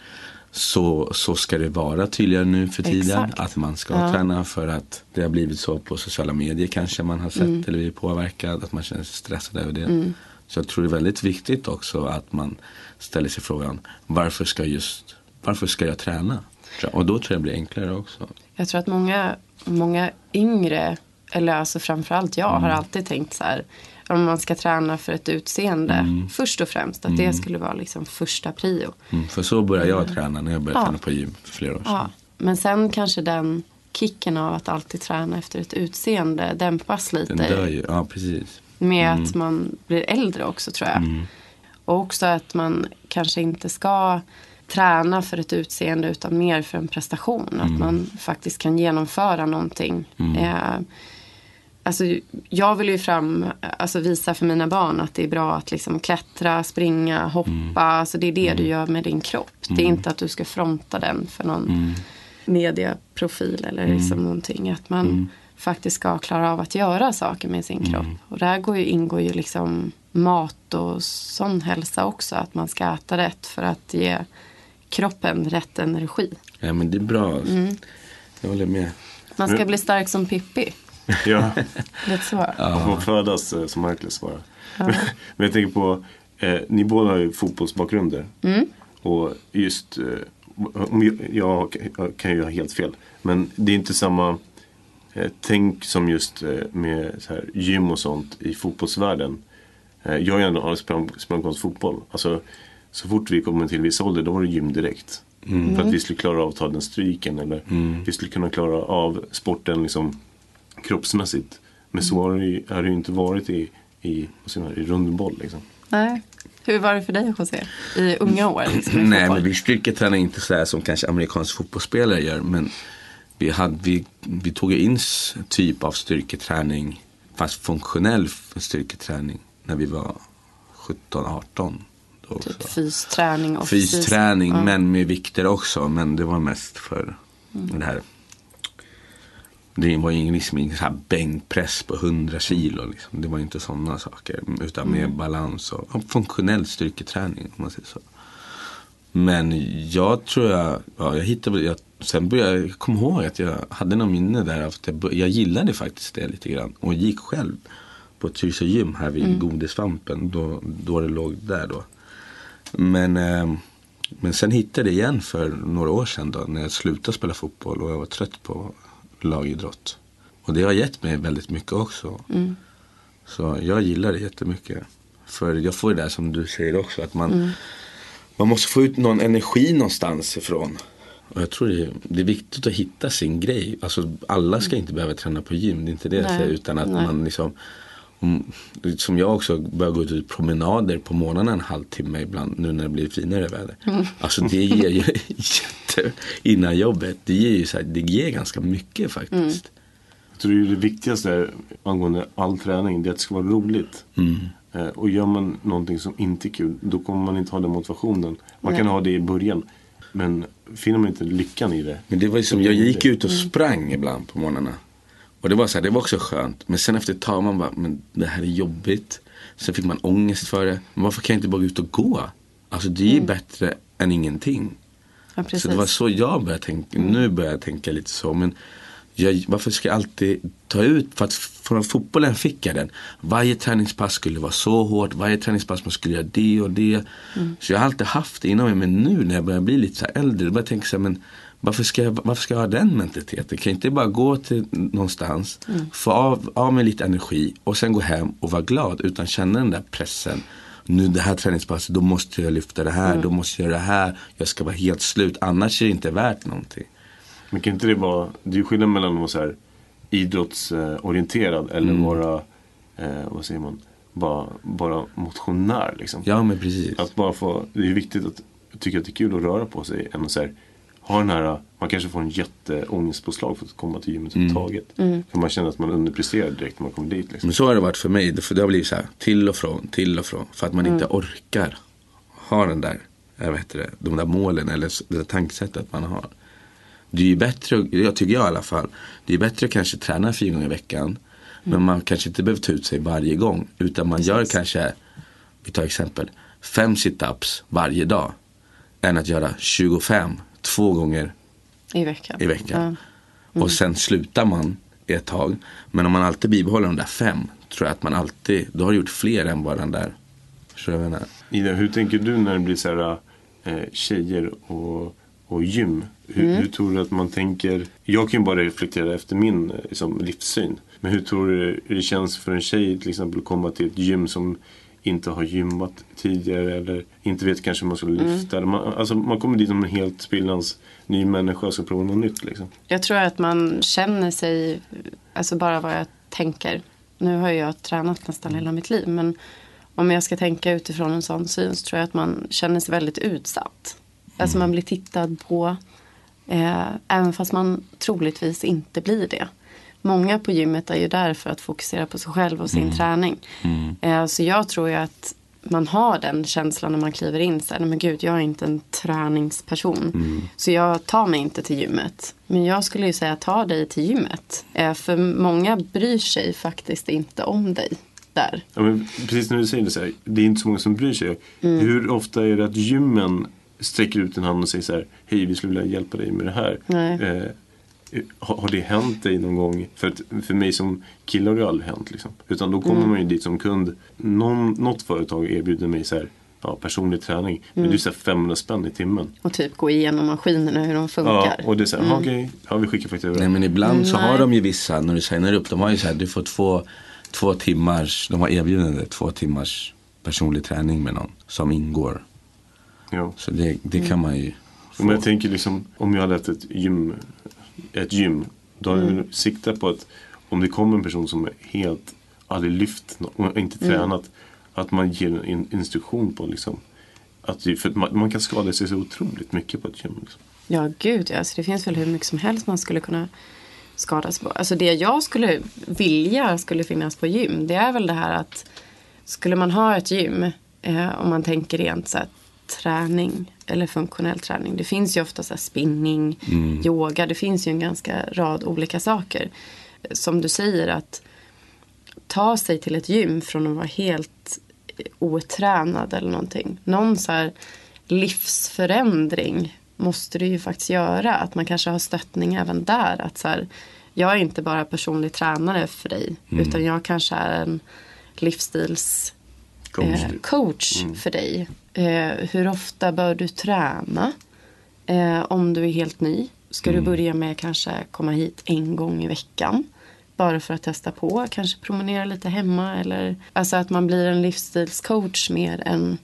så, så ska det vara tydligare nu för tiden. Exakt. Att man ska Ja. träna för att det har blivit så på sociala medier kanske man har sett Mm. eller blivit påverkad. Att man känner sig stressad över det. Så jag tror det är väldigt viktigt också att man ställer sig frågan varför ska, just, varför ska jag träna? Och då tror jag det blir enklare också. Jag tror att många, många yngre, eller alltså framförallt jag, har alltid tänkt så här. Om man ska träna för ett utseende först och främst. Att det skulle vara liksom första prio. Mm, för så började jag träna när jag började Ja. träna på gym för flera år sedan. Ja. Men sen kanske den kicken av att alltid träna efter ett utseende dämpas lite. Den dör ju, ja precis. Med att man blir äldre också tror jag. Och också att man kanske inte ska träna för ett utseende utan mer för en prestation. Att man faktiskt kan genomföra någonting. Eh, alltså, jag vill ju fram, alltså visa för mina barn att det är bra att liksom klättra, springa, hoppa. Alltså det är det du gör med din kropp. Det är inte att du ska fronta den för någon mediaprofil eller liksom någonting. Att man faktiskt ska klara av att göra saker med sin kropp. Och där går ju, ingår ju liksom mat och sån hälsa också. Att man ska äta rätt för att ge kroppen rätt energi. Ja men det är bra. Mm. Jag håller med. Man ska bli stark som Pippi. Ja, Lite så. man får födas eh, som Hercules bara. Men jag tänker på, eh, ni båda har ju fotbollsbakgrunder. Och just, eh, om jag, jag, kan ju ha helt fel. Men det är inte samma eh, tänk som just eh, med så här, gym och sånt i fotbollsvärlden. Eh, jag har ju ändå spelat spelat fotboll. Alltså, så fort vi kommer till viss ålder då var det gym direkt. För att vi skulle klara av att ta den stryken eller vi skulle kunna klara av sporten liksom kroppsmässigt. Men så har det ju, har det ju inte varit i, i, i rundboll. Liksom. Nej. Hur var det för dig José? I unga år? Nej, men vi styrketränar inte så här som kanske amerikanska fotbollsspelare gör. Men vi, hade, vi, vi tog in typ av styrketräning, fast funktionell styrketräning, när vi var 17-18. Typ fysträning och Fysträning, fys men med vikter också. Men det var mest för mm. det här det var ju liksom ingen så här bänkpress på 100 kilo. Liksom. Det var inte sådana saker. Utan mer mm. balans och funktionell styrketräning. Om man säger så. Men jag tror jag, ja, jag hittade, jag, sen började jag komma ihåg att jag hade något minne där. Att jag, jag gillade faktiskt det lite grann. Och gick själv på Tyresö gym här vid mm. Godisvampen. Då, då det låg där då. Men, eh, men sen hittade jag igen för några år sedan då. När jag slutade spela fotboll och jag var trött på lagidrott. Och det har gett mig väldigt mycket också. Mm. Så jag gillar det jättemycket. För jag får det där som du säger också. Att man, mm. man måste få ut någon energi någonstans ifrån. Och jag tror det är, det är viktigt att hitta sin grej. Alltså alla ska inte behöva träna på gym. Det är inte det jag säger. Utan att Nej. man liksom om, som jag också börjar gå ut promenader på morgonen en halvtimme ibland nu när det blir finare väder. Mm. Alltså det ger ju jätte, innan jobbet, det ger ju så här, det ger ganska mycket faktiskt. Mm. Jag tror det, det viktigaste angående all träning det är att det ska vara roligt. Mm. Eh, och gör man någonting som inte är kul då kommer man inte ha den motivationen. Man Nej. kan ha det i början. Men finner man inte lyckan i det. Men det var ju som, jag gick ut och sprang ibland på morgnarna. Och det var så här, det var också skönt. Men sen efter ett tag man bara, men det här är jobbigt. Sen fick man ångest för det. Men varför kan jag inte bara gå ut och gå? Alltså det är mm. bättre än ingenting. Ja, så det var så jag började tänka. Mm. Nu börjar jag tänka lite så. Men jag, varför ska jag alltid ta ut, för att från fotbollen fick jag den. Varje träningspass skulle vara så hårt, varje träningspass man skulle göra det och det. Mm. Så jag har alltid haft det inom mig. Men nu när jag börjar bli lite så äldre, då börjar jag tänka så här, men varför ska, jag, varför ska jag ha den mentaliteten? Kan jag inte bara gå till någonstans, mm. få av, av mig lite energi och sen gå hem och vara glad utan känna den där pressen. Nu det här träningspasset, då måste jag lyfta det här, mm. då måste jag göra det här. Jag ska vara helt slut, annars är det inte värt någonting. Men kan inte det vara, det är ju skillnad mellan att vara så här idrottsorienterad eller mm. vara, eh, vad säger man, bara, bara motionär liksom. Ja men precis. Att bara få, det är viktigt att tycka att det är kul att röra på sig än att så här, har den här, man kanske får en jätteångestpåslag för att komma till gymmet mm. överhuvudtaget. Mm. För man känner att man underpresterar direkt när man kommer dit. Liksom. Men så har det varit för mig. För det har blivit så här, till och från, till och från. För att man mm. inte orkar ha den där, jag vet det, de där målen eller det där tankesättet man har. Det är ju bättre, jag tycker jag i alla fall, det är bättre att kanske träna fyra gånger i veckan. Mm. Men man kanske inte behöver ta ut sig varje gång. Utan man Precis. gör kanske, vi tar exempel, fem situps varje dag. Än att göra 25 två gånger i veckan. I veckan. Ja. Mm. Och sen slutar man ett tag. Men om man alltid bibehåller de där fem. Tror jag att man alltid, då har du gjort fler än bara den där. Ida, hur tänker du när det blir så här eh, tjejer och, och gym? Hur, mm. hur, tror du att man tänker? Jag kan ju bara reflektera efter min liksom, livssyn. Men hur tror du det känns för en tjej till exempel att komma till ett gym som inte har gymmat tidigare eller inte vet kanske hur man ska lyfta. Mm. Man, alltså, man kommer dit som en helt sprillans ny människa och ska prova något nytt. Liksom. Jag tror att man känner sig, alltså bara vad jag tänker. Nu har jag tränat nästan hela mitt liv men om jag ska tänka utifrån en sån syn så tror jag att man känner sig väldigt utsatt. Mm. Alltså man blir tittad på. Eh, även fast man troligtvis inte blir det många på gymmet är ju där för att fokusera på sig själv och sin mm. träning. Mm. Eh, så jag tror ju att man har den känslan när man kliver in. Så här, men gud, jag är inte en träningsperson. Mm. Så jag tar mig inte till gymmet. Men jag skulle ju säga ta dig till gymmet. Eh, för många bryr sig faktiskt inte om dig. Där. Ja, men precis när du säger det så här, det är inte så många som bryr sig. Mm. Hur ofta är det att gymmen sträcker ut en hand och säger så här, hej vi skulle vilja hjälpa dig med det här. Eh, har det hänt dig någon gång? För, att, för mig som kille har det aldrig hänt. Liksom. Utan då kommer mm. man ju dit som kund. Någon, något företag erbjuder mig så här, ja, personlig träning. Mm. Men det är så 500 spänn i timmen. Och typ gå igenom maskinerna hur de funkar. Ja, och det är så här, mm. okej, okay, ja, vi skickar faktura. Nej men ibland så har de ju vissa, när du signar upp, de har ju så här, du får två, två timmars, de har erbjudande två timmars personlig träning med någon som ingår. Ja. Så det, det kan man ju få. Men jag tänker liksom, om jag hade haft ett gym ett gym. Då mm. siktat på att om det kommer en person som är helt aldrig lyft och inte mm. tränat. Att man ger en instruktion på liksom. Att, för att man, man, kan skada sig så otroligt mycket på ett gym. Liksom. Ja, gud ja. Alltså, det finns väl hur mycket som helst man skulle kunna skadas på. Alltså det jag skulle vilja skulle finnas på gym. Det är väl det här att skulle man ha ett gym. Eh, om man tänker rent så här, träning eller funktionell träning. Det finns ju ofta så spinning, mm. yoga. Det finns ju en ganska rad olika saker. Som du säger att ta sig till ett gym från att vara helt otränad eller någonting. Någon så här livsförändring måste du ju faktiskt göra. Att man kanske har stöttning även där. Att så här, jag är inte bara personlig tränare för dig. Mm. Utan jag kanske är en livsstils coach, eh, coach mm. för dig. Eh, hur ofta bör du träna? Eh, om du är helt ny. Ska mm. du börja med kanske komma hit en gång i veckan? Bara för att testa på. Kanske promenera lite hemma. Eller, alltså att man blir en livsstilscoach mer än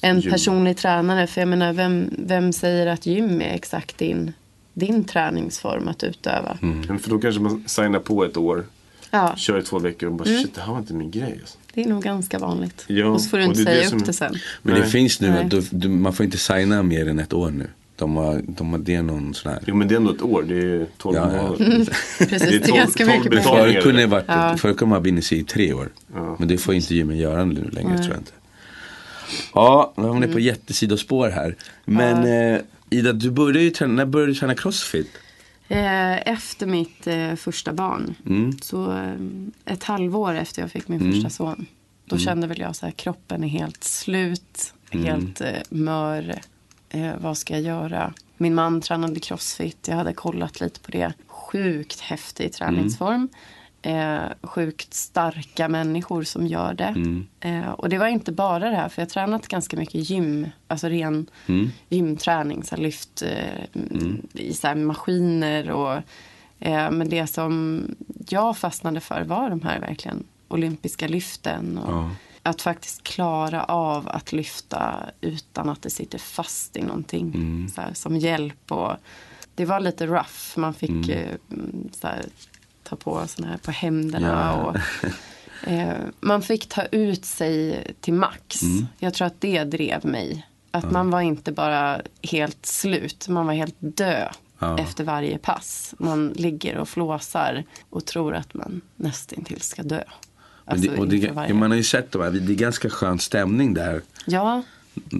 en personlig tränare. För jag menar, vem, vem säger att gym är exakt din, din träningsform att utöva? Mm. För då kanske man signar på ett år. Ja. Kör i två veckor och bara mm. shit, det här var inte min grej. Alltså. Det är nog ganska vanligt. Ja, och så får du inte säga upp som... det sen. Men Nej. det finns nu, du, du, man får inte signa mer än ett år nu. De har, de har, det är någon sån här. Jo men det är ändå ett år, det är 12 ja, månader. Mm. Precis, det är, 12, det är ganska mycket pengar. Förut kunde det varit, ja. förut kunde man binda sig i tre år. Ja. Men det får inte gymmen göra nu längre Nej. tror jag inte. Ja, nu har ni på mm. jättesidospår här. Men ja. eh, Ida, du började ju träna, när började du träna crossfit? Eh, efter mitt eh, första barn. Mm. Så eh, ett halvår efter jag fick min mm. första son. Då mm. kände väl jag så här, kroppen är helt slut, mm. helt mör. Vad ska jag göra? Min man tränade crossfit, jag hade kollat lite på det. Sjukt häftig träningsform. Eh, sjukt starka människor som gör det. Mm. Eh, och det var inte bara det här, för jag har tränat ganska mycket gym, alltså ren mm. gymträning, så lyft eh, mm. i så maskiner och eh, men det som jag fastnade för var de här verkligen olympiska lyften. Och ja. Att faktiskt klara av att lyfta utan att det sitter fast i någonting. Mm. Så här, som hjälp. Och det var lite rough. Man fick mm. Eh, så här, ta på såna här på händerna. Ja. Och, eh, man fick ta ut sig till max. Mm. Jag tror att det drev mig. Att ja. man var inte bara helt slut, man var helt död ja. efter varje pass. Man ligger och flåsar och tror att man nästintill ska dö. Alltså, det, och det, man har ju sett det, det är ganska skön stämning där. Ja.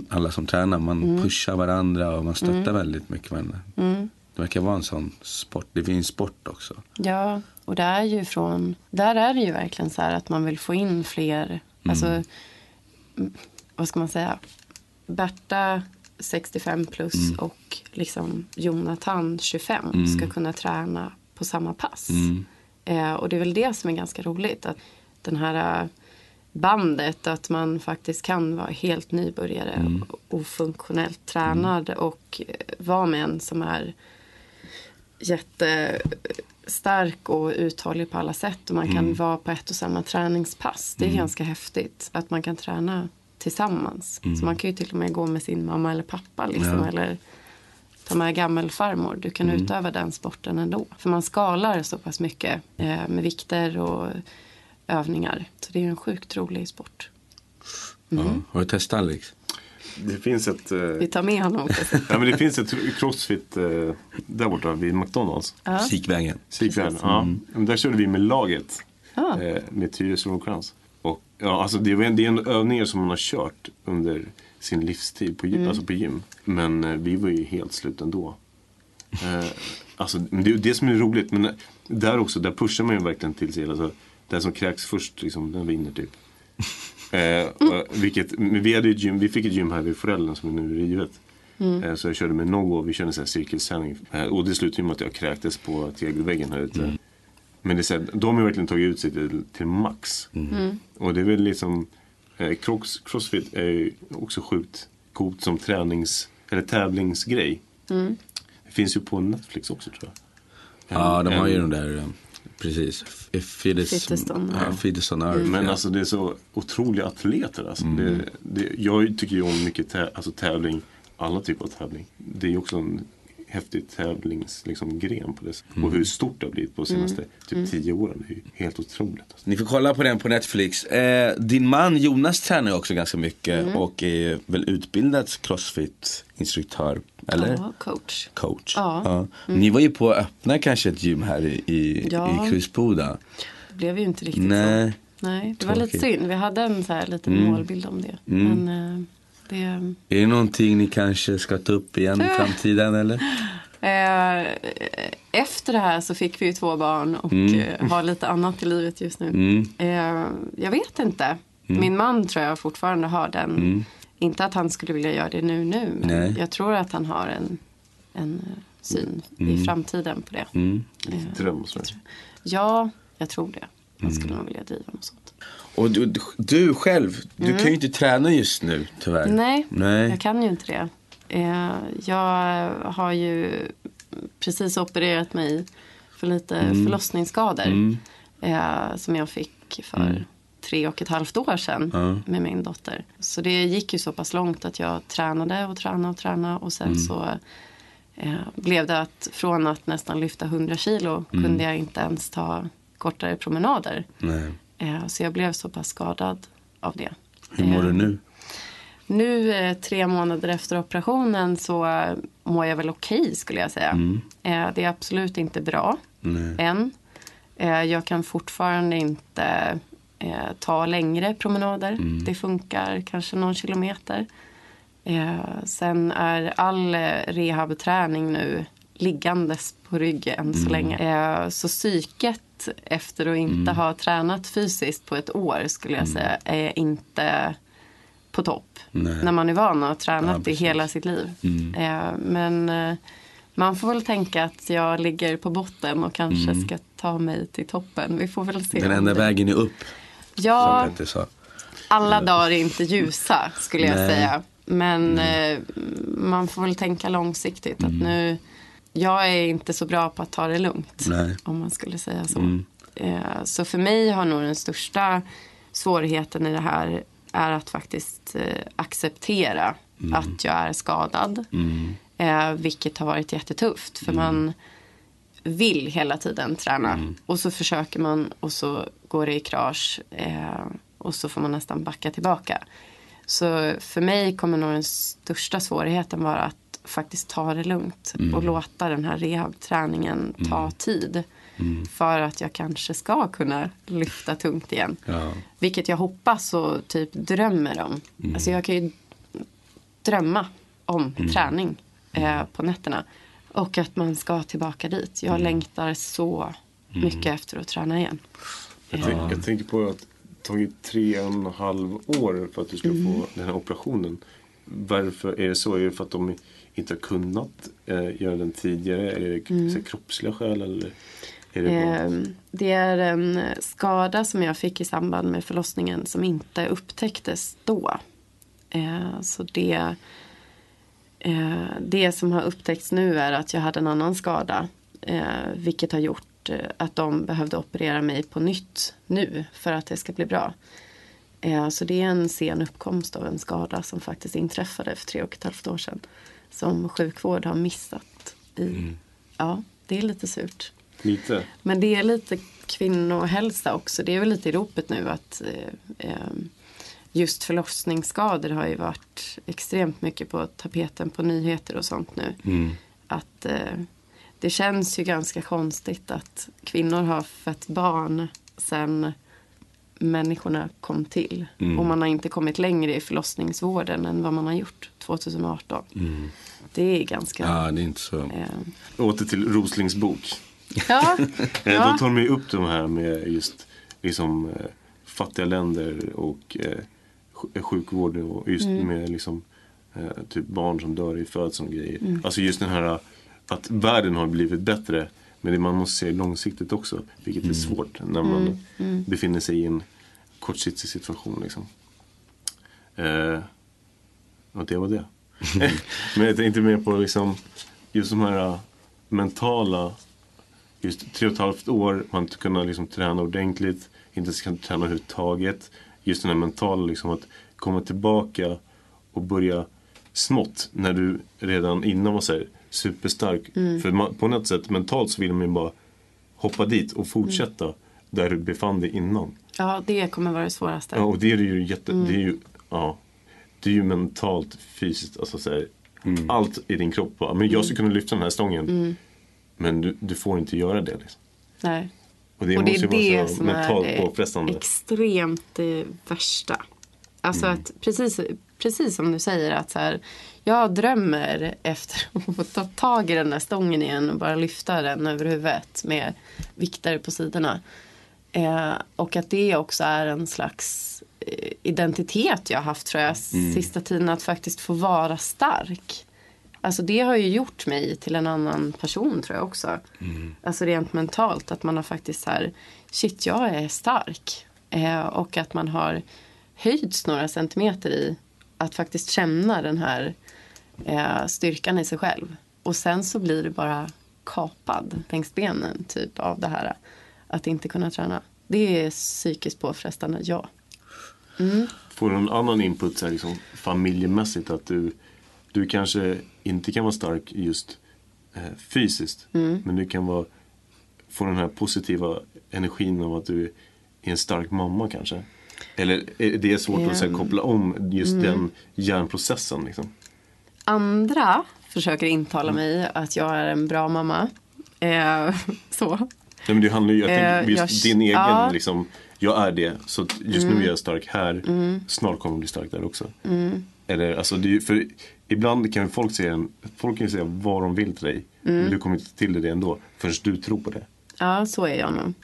Alla som tränar, man mm. pushar varandra och man stöttar mm. väldigt mycket varandra. Mm. Det verkar vara en sån sport. Det finns sport också. Ja, och det är ju från, där är det ju verkligen så här att man vill få in fler, mm. alltså, vad ska man säga, Berta 65 plus mm. och liksom Jonathan 25 mm. ska kunna träna på samma pass. Mm. Eh, och det är väl det som är ganska roligt. Att den här eh, bandet att man faktiskt kan vara helt nybörjare mm. ofunktionellt tränad mm. och eh, vara med en som är jättestark och uthållig på alla sätt och man kan mm. vara på ett och samma träningspass. Det är mm. ganska häftigt att man kan träna tillsammans. Mm. Så man kan ju till och med gå med sin mamma eller pappa liksom, ja. eller ta med gammelfarmor. Du kan mm. utöva den sporten ändå. För man skalar så pass mycket eh, med vikter och övningar. Så det är en sjukt rolig sport. Mm. Ja, har du testat Alex? Det finns ett... Eh... Vi tar med honom. ja, men det finns ett crossfit eh, där borta vid McDonalds. Ja. Sikvägen. Sikvägen, ja. Mm. Där körde vi med laget. Ah. Eh, med Tyresö Rokrans. Och ja, alltså det, är, det är en övning som man har kört under sin livstid på, mm. alltså på gym. Men eh, vi var ju helt slut ändå. Eh, alltså, det är det som är roligt. Men där också, där pushar man ju verkligen till sig. Alltså, den som kräks först, liksom, den vinner typ. Eh, vilket, vi, hade gym, vi fick ett gym här vid föräldern som är nu rivet. Mm. Eh, så jag körde med Nogo, vi körde cirkelsändning. Eh, och det slutade med att jag kräktes på tegelväggen här ute. Mm. Men det är så här, de har verkligen tagit ut sig till, till max. Mm. mm. Och det är väl liksom, eh, cross, crossfit är ju också sjukt coolt som tränings eller tävlingsgrej. Mm. Det finns ju på Netflix också tror jag. Ja, de har ju de där Precis. Fitteston. Ja, Fitteston mm. Men alltså det är så otroliga atleter. Alltså. Mm. Det, det, jag tycker ju om mycket tä alltså, tävling. Alla typer av tävling. Det är ju också en häftig tävlingsgren liksom, gren på det sättet. Och hur stort det har blivit på de senaste typ tio åren. Det är ju helt otroligt. Alltså. Ni får kolla på den på Netflix. Eh, din man Jonas tränar också ganska mycket Mm. och är väl utbildad crossfit-instruktör. Eller? Ja, coach. Coach. Ja. Ni var ju på att öppna kanske ett gym här i, i, Ja. i Krusboda. Det blev ju inte riktigt Nej. så. Nej, det var lite Tråkigt. synd. Vi hade en så här liten Mm. målbild om det. Men eh, det... Är det någonting ni kanske ska ta upp igen i framtiden eller? Eh, efter det här så fick vi ju två barn och eh, har lite annat i livet just nu. Mm. Eh, jag vet inte. Min man tror jag fortfarande har den. Inte att han skulle vilja göra det nu nu. Men Nej. jag tror att han har en, en syn i framtiden på det. Mm. Lite dröm. Ja, jag tror det. Han skulle nog vilja driva något sånt. Och du, du, själv, du kan ju inte träna just nu tyvärr. Mm. Nej, Nej. jag kan ju inte det. Eh, jag har ju precis opererat mig för lite Mm. förlossningsskador. Eh, som jag fick för tre och ett halvt år sedan Mm. Ja. med min dotter. Så det gick ju så pass långt att jag tränade och tränade och tränade. Och sen Mm. så eh, blev det att från att nästan lyfta 100 kilo Mm. kunde jag inte ens ta kortare promenader. Nej. Eh, så jag blev så pass skadad av det. Hur mår du Eh, nu? nu eh, tre månader efter operationen så mår jag väl okej skulle jag säga. Eh, det är absolut inte bra Nej. än. Jag kan fortfarande inte ta längre promenader. Det funkar kanske någon kilometer. Sen är all eh, rehabträning nu liggandes på rygg än så länge. Eh, så psyket efter att inte ha tränat fysiskt på ett år skulle jag säga är inte på topp. Nej. När man är van att ha tränat Ja, i hela sitt liv. Eh, men eh, man får väl tänka att jag ligger på botten och kanske ska ta mig till toppen. Vi får väl se. Den enda det- vägen är upp, Ja, alla dagar är inte ljusa skulle jag Nej. säga. Men eh, man får väl tänka långsiktigt att nu, jag är inte så bra på att ta det lugnt. Nej. Om man skulle säga så. Eh, så för mig har nog den största svårigheten i det här är att faktiskt eh, acceptera att jag är skadad. Eh, vilket har varit jättetufft. För man vill hela tiden träna. Och så försöker man och så går det i krasch. Och så får man nästan backa tillbaka. Så för mig kommer nog den största svårigheten vara att faktiskt ta det lugnt. Och låta den här rehabträningen ta tid. För att jag kanske ska kunna lyfta tungt igen. Ja. Vilket jag hoppas och typ drömmer om. Alltså jag kan ju drömma om träning eh, på nätterna. Och att man ska tillbaka dit. Jag längtar så mycket efter att träna igen. Jag, tänk, jag tänker på att det tagit tre och en halv år för att du ska få den här operationen. Varför är det så? Är det för att de inte har kunnat eh, göra den tidigare? Är det här, kroppsliga skäl? Eller är det. Eh, det är en skada som jag fick i samband med förlossningen som inte upptäcktes då. Eh, så det, eh, det som har upptäckts nu är att jag hade en annan skada. Eh, vilket har gjort eh, att de behövde operera mig på nytt nu för att det ska bli bra. Så det är en sen uppkomst av en skada som faktiskt inträffade för tre och ett halvt år sedan. Som sjukvård har missat. I, Ja, det är lite surt. Lite? Men det är lite kvinnohälsa också. Det är väl lite i ropet nu att eh, eh, just förlossningsskador har ju varit extremt mycket på tapeten på nyheter och sånt nu. Att eh, det känns ju ganska konstigt att kvinnor har fött barn sen människorna kom till. Och man har inte kommit längre i förlossningsvården än vad man har gjort 2018. Det är ganska... ja, det är inte så. Eh, Åter till Roslings bok. ja, Eh, Då ja. tar de ju upp de här med just liksom, eh, fattiga länder och eh, sj- sjukvård och just Mm. med liksom, eh, typ barn som dör i födseln och grejer. Mm. Alltså just den här att världen har blivit bättre men man måste se långsiktigt också. Vilket är svårt när man Mm. befinner sig i en kortsiktig situation. Liksom. Eh, och det var det. men jag tänkte mer på liksom, just de här eh, mentala just tre och ett halvt år, man inte kunnat liksom träna ordentligt, inte ska träna överhuvudtaget. Just den här mentala, liksom att komma tillbaka och börja smått när du redan innan var så här, superstark. För man, på något sätt mentalt så vill man ju bara hoppa dit och fortsätta där du befann dig innan. Ja, det kommer vara det svåraste. Ja, och det är ju jätte, det är ju, ja, det är ju mentalt, fysiskt, alltså så här, allt i din kropp. bara, Men jag ska kunna lyfta den här stången. Men du, du får inte göra det. Liksom. Nej. Och det och det måste är ju vara det som är det extremt eh, värsta. Alltså Mm. att precis, precis som du säger att så här, jag drömmer efter att få ta tag i den där stången igen och bara lyfta den över huvudet med vikter på sidorna. Eh, och att det också är en slags eh, identitet jag har haft tror jag sista tiden att faktiskt få vara stark. Alltså det har ju gjort mig till en annan person tror jag också. Alltså rent mentalt att man har faktiskt så här, shit jag är stark. Eh, och att man har höjts några centimeter i att faktiskt känna den här eh, styrkan i sig själv. Och sen så blir det bara kapad längs benen typ av det här. Att inte kunna träna. Det är psykiskt påfrestande, ja. Får du någon annan input så här, liksom, familjemässigt? Att du, du kanske inte kan vara stark just eh, fysiskt. Mm. Men du kan vara, få den här positiva energin av att du är en stark mamma kanske. Eller är det svårt att så här, Ehm, koppla om just mm. den hjärnprocessen? Liksom? Andra försöker intala mig att jag är en bra mamma. Eh, så. Nej, men det handlar ju, jag Eh, tänker just jag- din egen, ja. liksom, jag är det. Så att just Mm. nu är jag stark här. Snart kommer jag bli stark där också. Eller, alltså, det är, för ibland kan folk säga, en- folk kan säga vad de vill till dig. Mm. Men du kommer inte till det ändå. Förrän du tror på det. Ja, så är jag nog.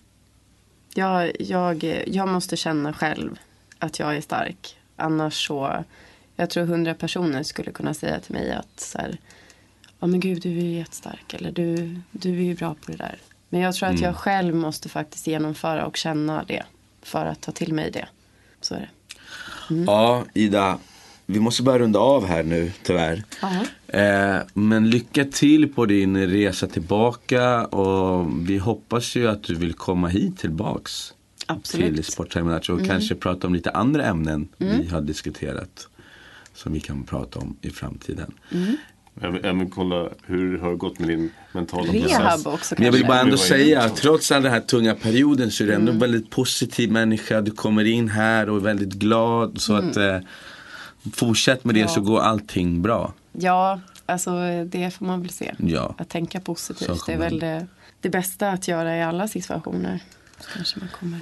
Jag, jag, jag måste känna själv att jag är stark. Annars så... Jag tror hundra personer skulle kunna säga till mig att så här, ja men gud du är ju jättestark eller du, du är ju bra på det där. Men jag tror att jag själv måste faktiskt genomföra och känna det för att ta till mig det. Så är det. Ja, Ida. Vi måste börja runda av här nu, tyvärr. Eh, men lycka till på din resa tillbaka och vi hoppas ju att du vill komma hit tillbaks Absolut. Mm. till Sporttime och kanske prata om lite andra ämnen vi har diskuterat som vi kan prata om i framtiden. Mm. Jag vill även kolla hur det har gått med din mentala Rehab också Men jag vill bara ändå Det säga att trots all den här tunga perioden så är du ändå Mm. en väldigt positiv människa. Du kommer in här och är väldigt glad. Så att eh, fortsätt med det Mm. Ja. så går allting bra. Ja, alltså det får man väl se. Ja. Att tänka positivt. Det är väl det, det bästa att göra i alla situationer.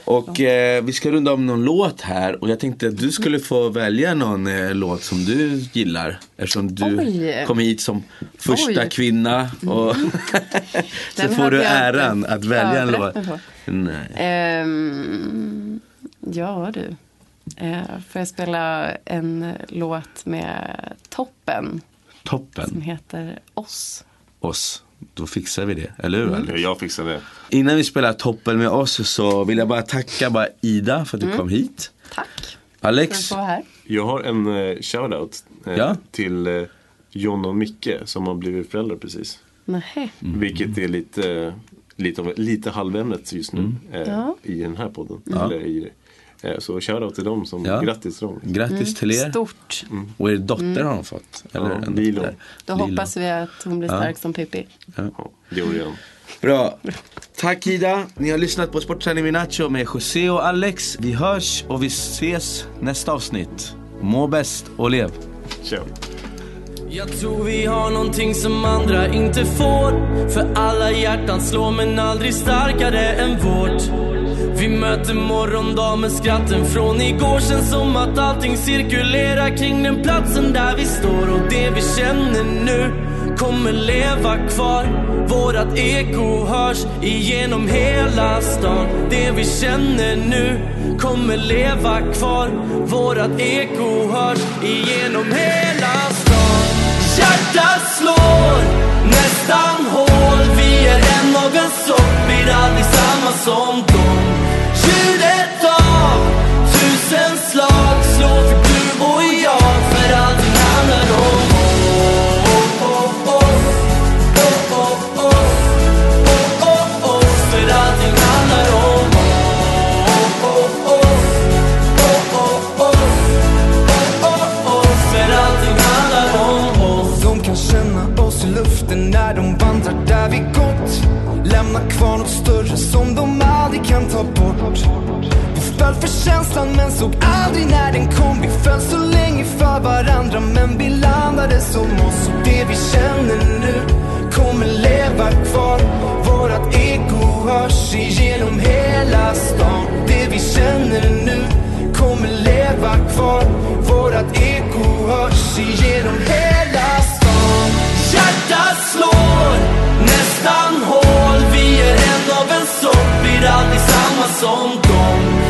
Och eh, vi ska runda om någon låt här och jag tänkte att du skulle få välja någon eh, låt som du gillar. Eftersom du Oj. kom hit som första Oj. Mm. kvinna. Och så får du äran att välja en låt. Nej. Ehm, ja du. Uh, får jag spela en låt med Toppen som Toppen. heter Oss. Oss. Då fixar vi det, eller hur? Ja, jag fixar det. Innan vi spelar toppen med oss så vill jag bara tacka bara Ida för att du Mm. kom hit. Tack Alex. Jag har en eh, shoutout eh, Ja. till eh, John och Micke som har blivit föräldrar precis. Nähä. Mm. Vilket är lite, lite, lite halvämnet just nu Mm. eh, Ja. i den här podden. Eller i, eh, så shoutout till dem, som, Ja. grattis till dem. grattis till er. Stort. Och er dotter har hon fått. Eller Ja, en Lilo. dotter. Då Lilo. hoppas vi att hon blir stark som Pippi. Ja, det gjorde. Bra. Tack Ida. Ni har lyssnat på Sportträning med Nacho med José och Alex. Vi hörs och vi ses nästa avsnitt. Må bäst och lev. Ciao. Jag tror vi har någonting som andra inte får. För alla hjärtan slår men aldrig starkare än vårt. Vi möter morgondag med skratten från igår. Känns som att allting cirkulerar kring den platsen där vi står. Och det vi känner nu kommer leva kvar. Vårat eko hörs igenom hela stan. Det vi känner nu kommer leva kvar. Vårat eko hörs igenom hela stan Hjärtat slår. Nästan hål. Vi är en av en sort, blir aldrig samma som dem Ljudet av tusen slag. Ta bort, vi föll för känslan men såg aldrig när den kom. Vi föll så länge för varandra men vi landade som oss. Och det vi känner nu kommer leva kvar. Vårat eko hörs igenom hela stan. Det vi känner nu kommer leva kvar. Vårat eko hörs igenom hela stan. Hjärtat slår nästan out i samma som dem